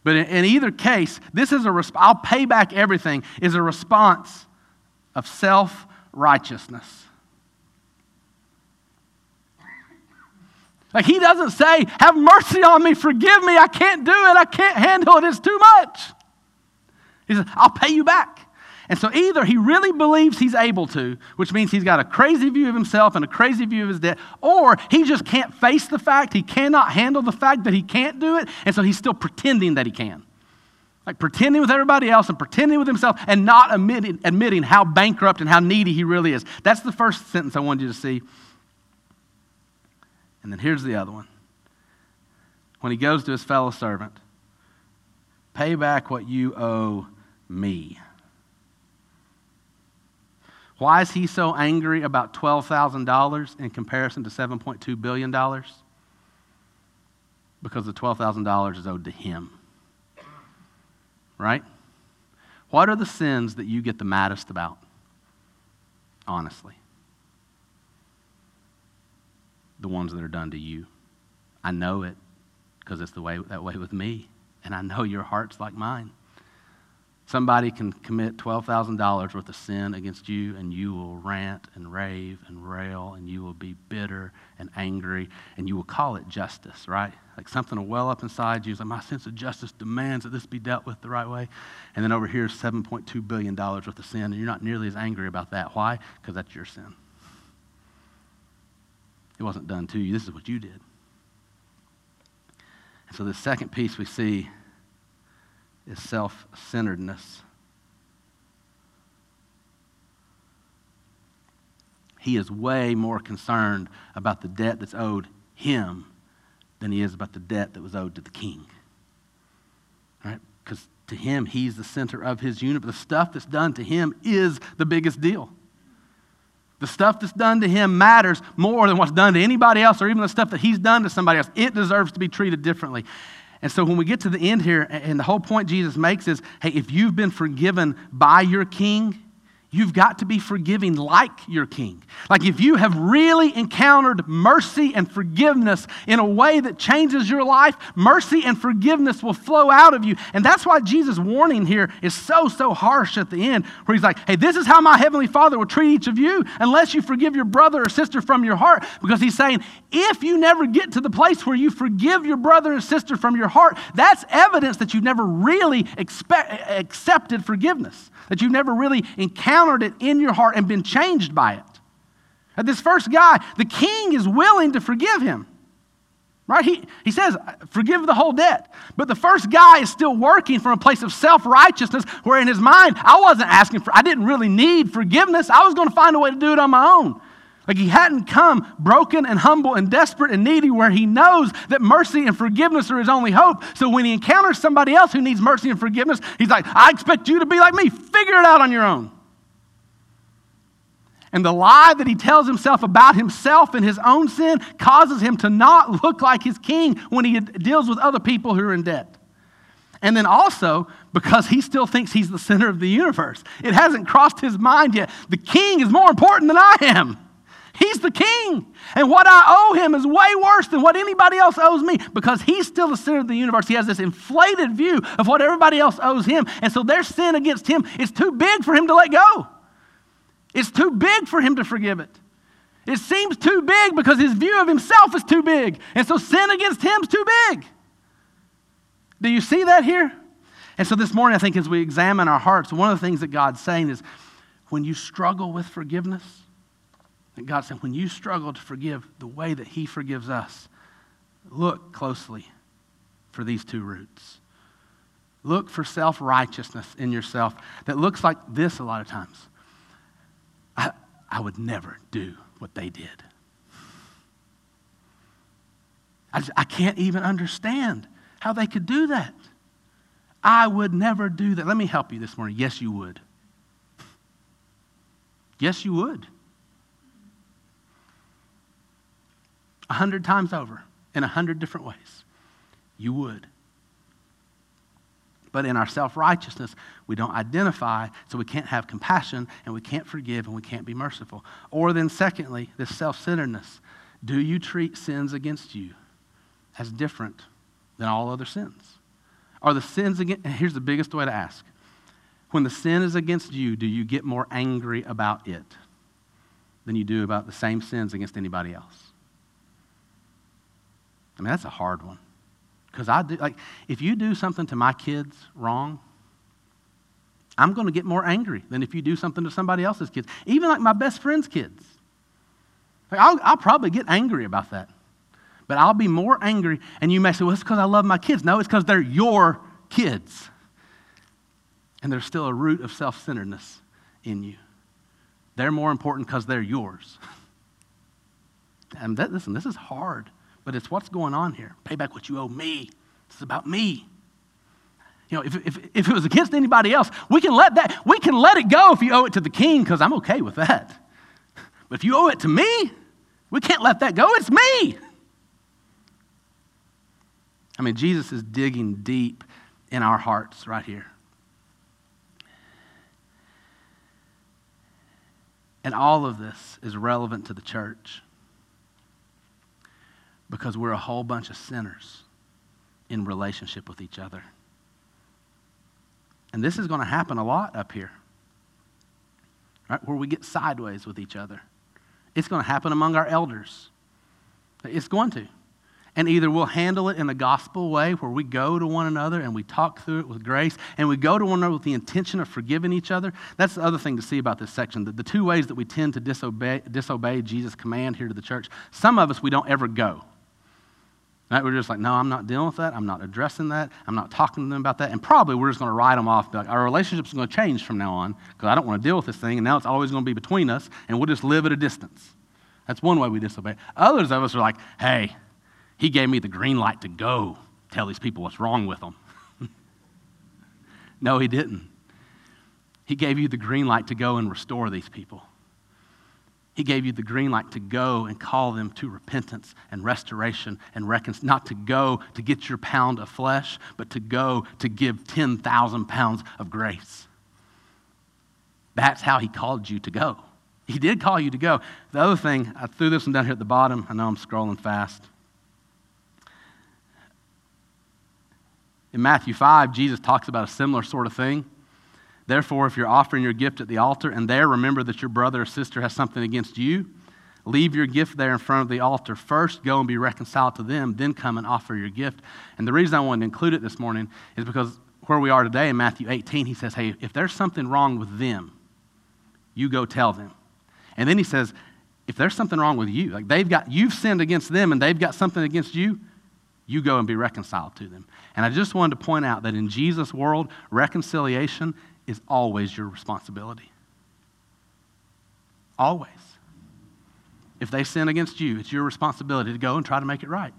But in, either case, this is a resp- I'll pay back everything is a response of self righteousness. Like he doesn't say, Have mercy on me, forgive me, I can't do it, I can't handle it, it's too much. He says, I'll pay you back. And so either he really believes he's able to, which means he's got a crazy view of himself and a crazy view of his debt, or he just can't face the fact, he cannot handle the fact that he can't do it, and so he's still pretending that he can. Like pretending with everybody else and pretending with himself and not admitting, admitting how bankrupt and how needy he really is. That's the first sentence I wanted you to see. And then here's the other one when he goes to his fellow servant, Pay back what you owe me. Why is he so angry about $12,000 in comparison to $7.2 billion? Because the $12,000 is owed to him. Right? What are the sins that you get the maddest about? Honestly. The ones that are done to you. I know it because it's the way that way with me. And I know your heart's like mine. Somebody can commit $12,000 worth of sin against you, and you will rant and rave and rail, and you will be bitter and angry, and you will call it justice, right? Like something will well up inside you. It's like, my sense of justice demands that this be dealt with the right way. And then over here is $7.2 billion worth of sin, and you're not nearly as angry about that. Why? Because that's your sin. It wasn't done to you. This is what you did. And so the second piece we see is self centeredness. He is way more concerned about the debt that's owed him than he is about the debt that was owed to the king. Right? Because to him, he's the center of his universe. The stuff that's done to him is the biggest deal. The stuff that's done to him matters more than what's done to anybody else or even the stuff that he's done to somebody else. It deserves to be treated differently. And so when we get to the end here, and the whole point Jesus makes is hey, if you've been forgiven by your king, You've got to be forgiving like your king. Like if you have really encountered mercy and forgiveness in a way that changes your life, mercy and forgiveness will flow out of you. And that's why Jesus' warning here is so, so harsh at the end, where he's like, hey, this is how my heavenly Father will treat each of you unless you forgive your brother or sister from your heart. Because he's saying, if you never get to the place where you forgive your brother and sister from your heart, that's evidence that you've never really expect, accepted forgiveness, that you've never really encountered it in your heart and been changed by it. And this first guy, the king is willing to forgive him. Right? He, he says, forgive the whole debt. But the first guy is still working from a place of self righteousness, where in his mind, I wasn't asking for, I didn't really need forgiveness. I was going to find a way to do it on my own. Like he hadn't come broken and humble and desperate and needy where he knows that mercy and forgiveness are his only hope. So when he encounters somebody else who needs mercy and forgiveness, he's like, I expect you to be like me. Figure it out on your own. And the lie that he tells himself about himself and his own sin causes him to not look like his king when he deals with other people who are in debt. And then also, because he still thinks he's the center of the universe, it hasn't crossed his mind yet. The king is more important than I am. He's the king. And what I owe him is way worse than what anybody else owes me because he's still the center of the universe. He has this inflated view of what everybody else owes him. And so their sin against him is too big for him to let go. It's too big for him to forgive it. It seems too big because his view of himself is too big. And so sin against him is too big. Do you see that here? And so this morning, I think as we examine our hearts, one of the things that God's saying is when you struggle with forgiveness, that God said, when you struggle to forgive the way that He forgives us, look closely for these two roots. Look for self righteousness in yourself that looks like this a lot of times. I, I would never do what they did. I, just, I can't even understand how they could do that. I would never do that. Let me help you this morning. Yes, you would. Yes, you would. A hundred times over, in a hundred different ways. You would. But in our self righteousness, we don't identify, so we can't have compassion and we can't forgive and we can't be merciful. Or then, secondly, this self centeredness. Do you treat sins against you as different than all other sins? Are the sins against, here's the biggest way to ask. When the sin is against you, do you get more angry about it than you do about the same sins against anybody else? I mean, that's a hard one. Because I do, like, if you do something to my kids wrong, I'm going to get more angry than if you do something to somebody else's kids, even like my best friend's kids. Like, I'll, I'll probably get angry about that. But I'll be more angry, and you may say, well, it's because I love my kids. No, it's because they're your kids. And there's still a root of self centeredness in you. They're more important because they're yours. And that, listen, this is hard but it's what's going on here. Pay back what you owe me. It's about me. You know, if, if, if it was against anybody else, we can let that, we can let it go if you owe it to the king, because I'm okay with that. But if you owe it to me, we can't let that go. It's me. I mean, Jesus is digging deep in our hearts right here. And all of this is relevant to the church because we're a whole bunch of sinners in relationship with each other. And this is going to happen a lot up here, right? Where we get sideways with each other. It's going to happen among our elders. It's going to. And either we'll handle it in a gospel way where we go to one another and we talk through it with grace and we go to one another with the intention of forgiving each other. That's the other thing to see about this section. The, the two ways that we tend to disobey, disobey Jesus' command here to the church. Some of us, we don't ever go. Right? We're just like, no, I'm not dealing with that. I'm not addressing that. I'm not talking to them about that. And probably we're just going to write them off. Like, our relationship's going to change from now on because I don't want to deal with this thing. And now it's always going to be between us and we'll just live at a distance. That's one way we disobey. Others of us are like, hey, he gave me the green light to go tell these people what's wrong with them. no, He didn't. He gave you the green light to go and restore these people. He gave you the green light to go and call them to repentance and restoration and reconciliation. Not to go to get your pound of flesh, but to go to give 10,000 pounds of grace. That's how He called you to go. He did call you to go. The other thing, I threw this one down here at the bottom. I know I'm scrolling fast. In Matthew 5, Jesus talks about a similar sort of thing. Therefore, if you're offering your gift at the altar and there remember that your brother or sister has something against you, leave your gift there in front of the altar. First, go and be reconciled to them, then come and offer your gift. And the reason I wanted to include it this morning is because where we are today in Matthew 18, he says, Hey, if there's something wrong with them, you go tell them. And then he says, if there's something wrong with you, like they've got, you've sinned against them and they've got something against you, you go and be reconciled to them. And I just wanted to point out that in Jesus' world, reconciliation is always your responsibility. Always. If they sin against you, it's your responsibility to go and try to make it right.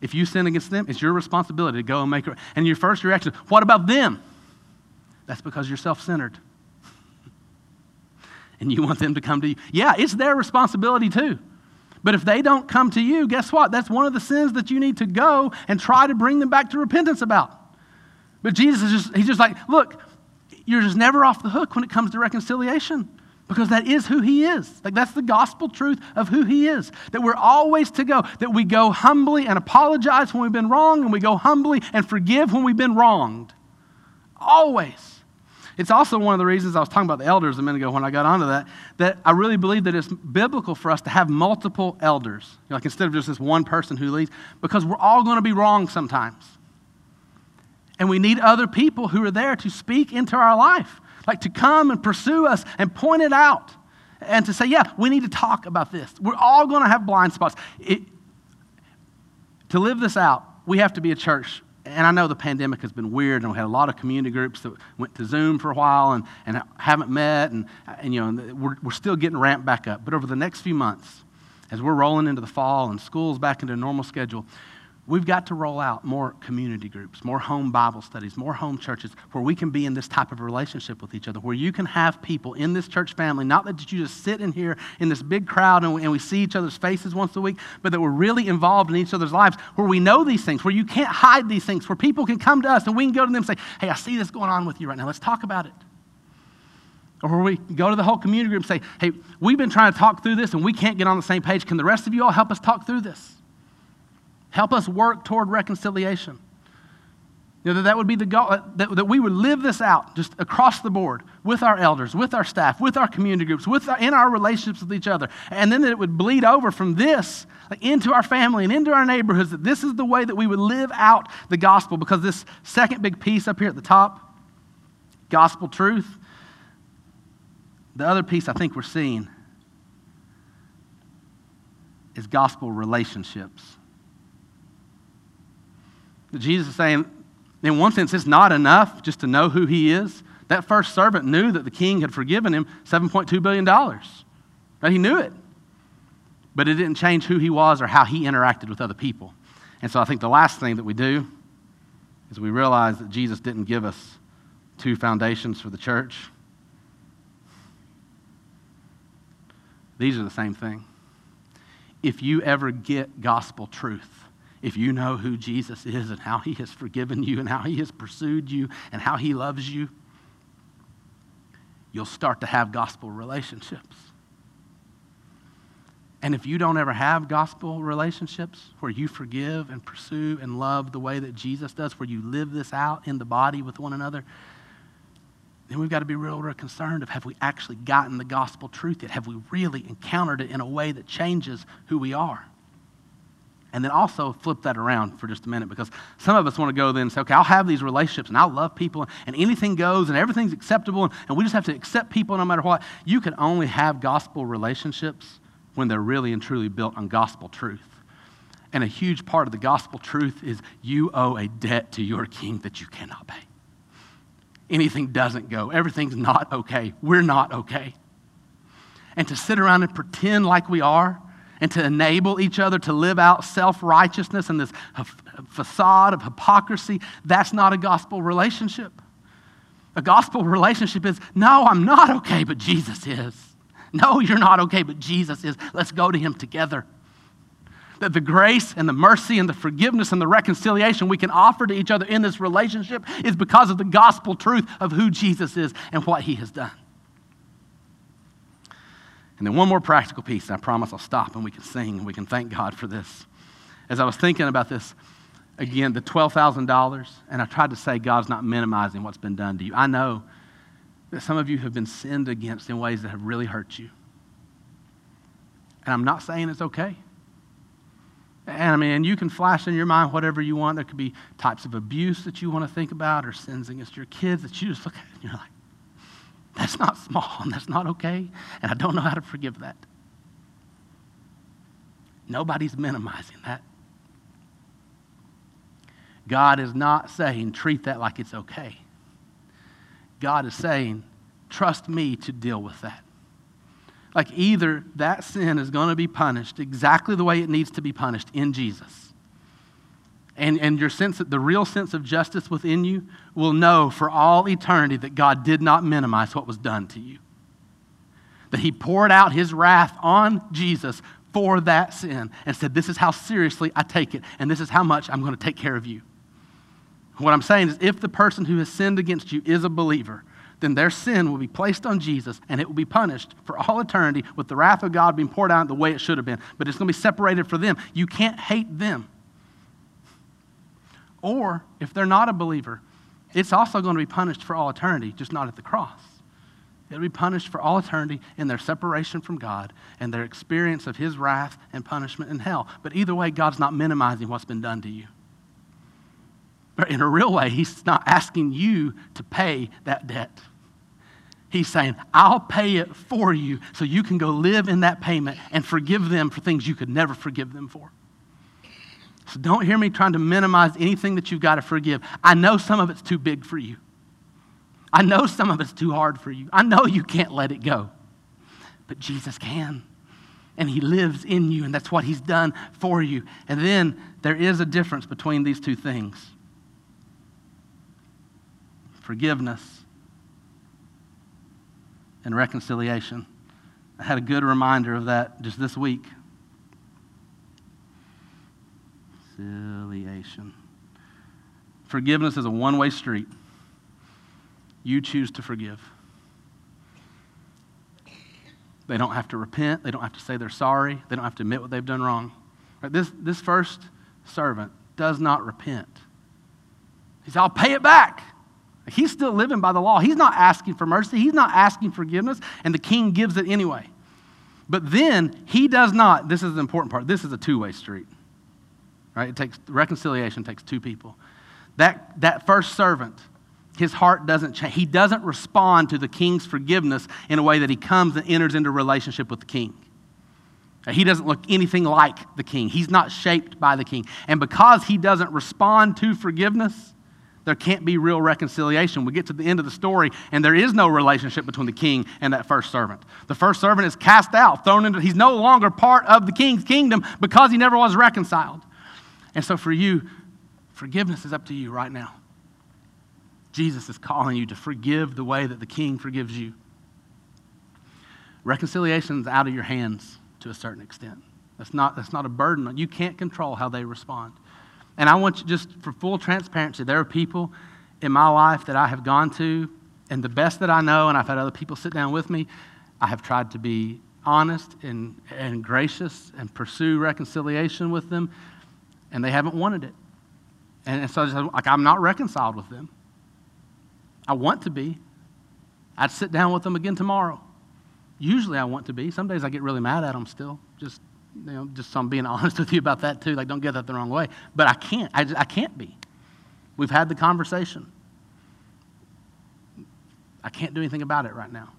If you sin against them, it's your responsibility to go and make it right. And your first reaction, what about them? That's because you're self centered. and you want them to come to you. Yeah, it's their responsibility too. But if they don't come to you, guess what? That's one of the sins that you need to go and try to bring them back to repentance about. But Jesus is just, he's just like, look, you're just never off the hook when it comes to reconciliation because that is who he is. Like that's the gospel truth of who he is. That we're always to go, that we go humbly and apologize when we've been wrong, and we go humbly and forgive when we've been wronged. Always. It's also one of the reasons I was talking about the elders a minute ago when I got onto that, that I really believe that it's biblical for us to have multiple elders. Like instead of just this one person who leads, because we're all going to be wrong sometimes. And we need other people who are there to speak into our life, like to come and pursue us and point it out and to say, yeah, we need to talk about this. We're all going to have blind spots. It, to live this out, we have to be a church and I know the pandemic has been weird, and we had a lot of community groups that went to Zoom for a while and, and haven't met, and, and you know, we're, we're still getting ramped back up. But over the next few months, as we're rolling into the fall and school's back into a normal schedule, We've got to roll out more community groups, more home Bible studies, more home churches where we can be in this type of relationship with each other, where you can have people in this church family, not that you just sit in here in this big crowd and we, and we see each other's faces once a week, but that we're really involved in each other's lives, where we know these things, where you can't hide these things, where people can come to us and we can go to them and say, hey, I see this going on with you right now. Let's talk about it. Or where we go to the whole community group and say, hey, we've been trying to talk through this and we can't get on the same page. Can the rest of you all help us talk through this? Help us work toward reconciliation. You know, that, that would be the goal, uh, that, that we would live this out just across the board with our elders, with our staff, with our community groups, with our, in our relationships with each other. And then that it would bleed over from this into our family and into our neighborhoods, that this is the way that we would live out the gospel. Because this second big piece up here at the top, gospel truth, the other piece I think we're seeing is gospel relationships. Jesus is saying, in one sense, it's not enough just to know who he is. That first servant knew that the king had forgiven him $7.2 billion. Right? He knew it. but it didn't change who he was or how he interacted with other people. And so I think the last thing that we do is we realize that Jesus didn't give us two foundations for the church. These are the same thing. If you ever get gospel truth, if you know who Jesus is and how he has forgiven you and how he has pursued you and how he loves you, you'll start to have gospel relationships. And if you don't ever have gospel relationships where you forgive and pursue and love the way that Jesus does, where you live this out in the body with one another, then we've got to be real, real concerned of have we actually gotten the gospel truth yet? Have we really encountered it in a way that changes who we are? And then also flip that around for just a minute because some of us want to go then and say, okay, I'll have these relationships and I'll love people and anything goes and everything's acceptable and, and we just have to accept people no matter what. You can only have gospel relationships when they're really and truly built on gospel truth. And a huge part of the gospel truth is you owe a debt to your king that you cannot pay anything doesn't go. Everything's not okay. We're not okay. And to sit around and pretend like we are and to enable each other to live out self righteousness and this facade of hypocrisy, that's not a gospel relationship. A gospel relationship is no, I'm not okay, but Jesus is. No, you're not okay, but Jesus is. Let's go to him together that the grace and the mercy and the forgiveness and the reconciliation we can offer to each other in this relationship is because of the gospel truth of who Jesus is and what he has done. And then one more practical piece, and I promise I'll stop and we can sing and we can thank God for this. As I was thinking about this, again, the $12,000, and I tried to say God's not minimizing what's been done to you. I know that some of you have been sinned against in ways that have really hurt you. And I'm not saying it's okay. And I mean, you can flash in your mind whatever you want. There could be types of abuse that you want to think about or sins against your kids that you just look at and you're like, that's not small and that's not okay. And I don't know how to forgive that. Nobody's minimizing that. God is not saying treat that like it's okay. God is saying trust me to deal with that. Like either that sin is going to be punished exactly the way it needs to be punished in Jesus. And, and your sense, that the real sense of justice within you will know for all eternity that God did not minimize what was done to you. That He poured out His wrath on Jesus for that sin and said, This is how seriously I take it, and this is how much I'm going to take care of you. What I'm saying is, if the person who has sinned against you is a believer, then their sin will be placed on Jesus and it will be punished for all eternity with the wrath of God being poured out the way it should have been. But it's going to be separated for them. You can't hate them. Or if they're not a believer, it's also going to be punished for all eternity, just not at the cross. It'll be punished for all eternity in their separation from God and their experience of His wrath and punishment in hell. But either way, God's not minimizing what's been done to you. But in a real way, he's not asking you to pay that debt. He's saying, I'll pay it for you so you can go live in that payment and forgive them for things you could never forgive them for. So don't hear me trying to minimize anything that you've got to forgive. I know some of it's too big for you. I know some of it's too hard for you. I know you can't let it go. But Jesus can. And He lives in you, and that's what He's done for you. And then there is a difference between these two things forgiveness, and reconciliation. I had a good reminder of that just this week. Conciliation. Forgiveness is a one way street. You choose to forgive. They don't have to repent. They don't have to say they're sorry. They don't have to admit what they've done wrong. Right? This, this first servant does not repent. He says, I'll pay it back. He's still living by the law. He's not asking for mercy. He's not asking forgiveness, and the king gives it anyway. But then he does not, this is the important part, this is a two way street. Right? It takes reconciliation takes two people. That, that first servant, his heart doesn't change. He doesn't respond to the king's forgiveness in a way that he comes and enters into relationship with the king. He doesn't look anything like the king. He's not shaped by the king. And because he doesn't respond to forgiveness, There can't be real reconciliation. We get to the end of the story, and there is no relationship between the king and that first servant. The first servant is cast out, thrown into, he's no longer part of the king's kingdom because he never was reconciled. And so for you, forgiveness is up to you right now. Jesus is calling you to forgive the way that the king forgives you. Reconciliation is out of your hands to a certain extent. That's not, that's not a burden. You can't control how they respond. And I want you, just for full transparency, there are people in my life that I have gone to, and the best that I know, and I've had other people sit down with me, I have tried to be honest and, and gracious and pursue reconciliation with them, and they haven't wanted it. And so, like, I'm not reconciled with them. I want to be. I'd sit down with them again tomorrow. Usually, I want to be. Some days I get really mad at them still. Just you know, just so I'm being honest with you about that too. Like, don't get that the wrong way. But I can't. I, just, I can't be. We've had the conversation. I can't do anything about it right now.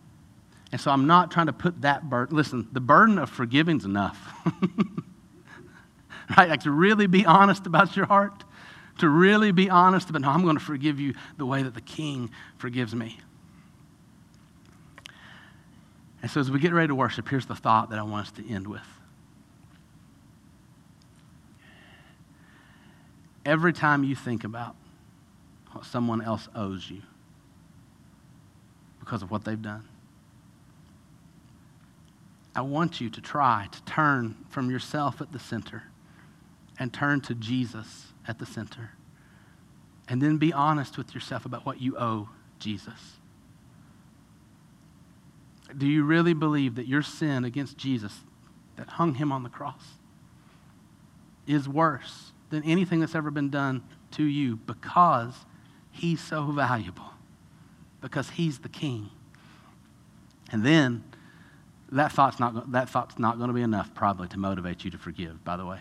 And so I'm not trying to put that burden. Listen, the burden of forgiving's enough. right? Like to really be honest about your heart, to really be honest about, no, I'm going to forgive you the way that the king forgives me. And so as we get ready to worship, here's the thought that I want us to end with. every time you think about what someone else owes you because of what they've done. I want you to try to turn from yourself at the center and turn to Jesus at the center. And then be honest with yourself about what you owe Jesus. Do you really believe that your sin against Jesus that hung him on the cross is worse than anything that's ever been done to you because he's so valuable, because he's the king. And then that thought's not, that thought's not going to be enough probably to motivate you to forgive, by the way.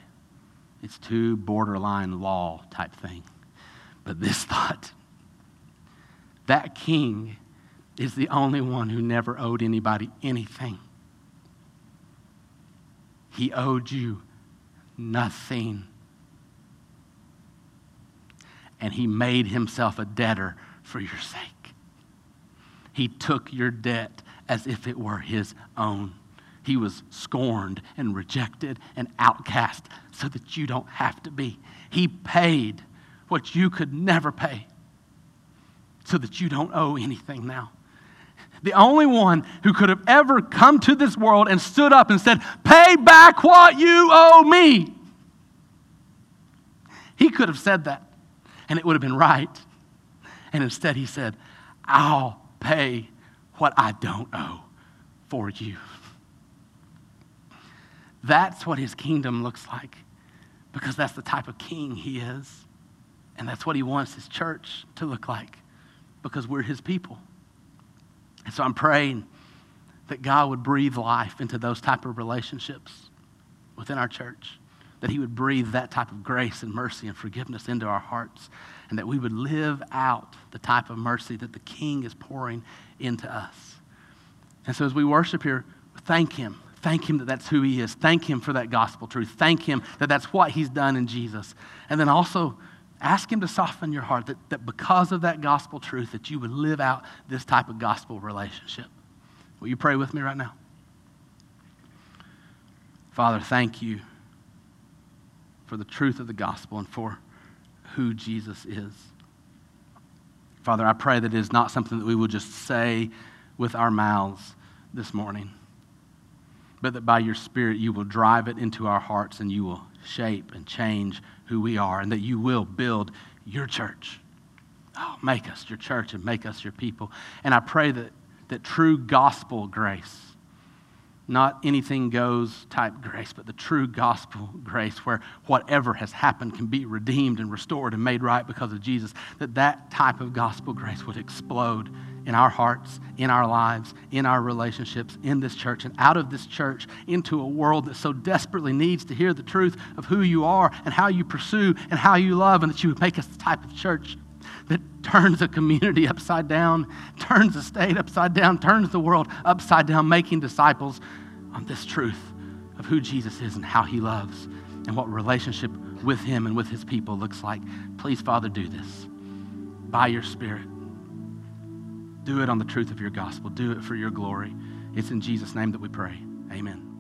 It's too borderline law type thing. But this thought, that king is the only one who never owed anybody anything. He owed you nothing and he made himself a debtor for your sake. He took your debt as if it were his own. He was scorned and rejected and outcast so that you don't have to be. He paid what you could never pay so that you don't owe anything now. The only one who could have ever come to this world and stood up and said, Pay back what you owe me. He could have said that and it would have been right. And instead, he said, I'll pay what I don't owe for you. That's what his kingdom looks like because that's the type of king he is. And that's what he wants his church to look like because we're his people. And so I'm praying that God would breathe life into those type of relationships within our church that He would breathe that type of grace and mercy and forgiveness into our hearts, and that we would live out the type of mercy that the King is pouring into us. And so as we worship here, thank Him. Thank Him that that's who He is. Thank Him for that gospel truth. Thank Him that that's what He's done in Jesus. And then also, ask him to soften your heart that, that because of that gospel truth that you would live out this type of gospel relationship will you pray with me right now father thank you for the truth of the gospel and for who Jesus is. Father, I pray that it is not something that we will just say with our mouths this morning, but that by your Spirit you will drive it into our hearts and you will shape and change who we are, and that you will build your church. Oh, make us your church and make us your people. And I pray that, that true gospel grace not anything goes type grace, but the true gospel grace where whatever has happened can be redeemed and restored and made right because of Jesus, that that type of gospel grace would explode in our hearts, in our lives, in our relationships, in this church, and out of this church into a world that so desperately needs to hear the truth of who you are and how you pursue and how you love, and that you would make us the type of church that turns a community upside down, turns a state upside down, turns the world upside down, making disciples on this truth of who Jesus is and how he loves and what relationship with him and with his people looks like. Please, Father, do this. by your Spirit. Do it on the truth of your gospel. Do it for your glory. It's in Jesus' name that we pray. Amen.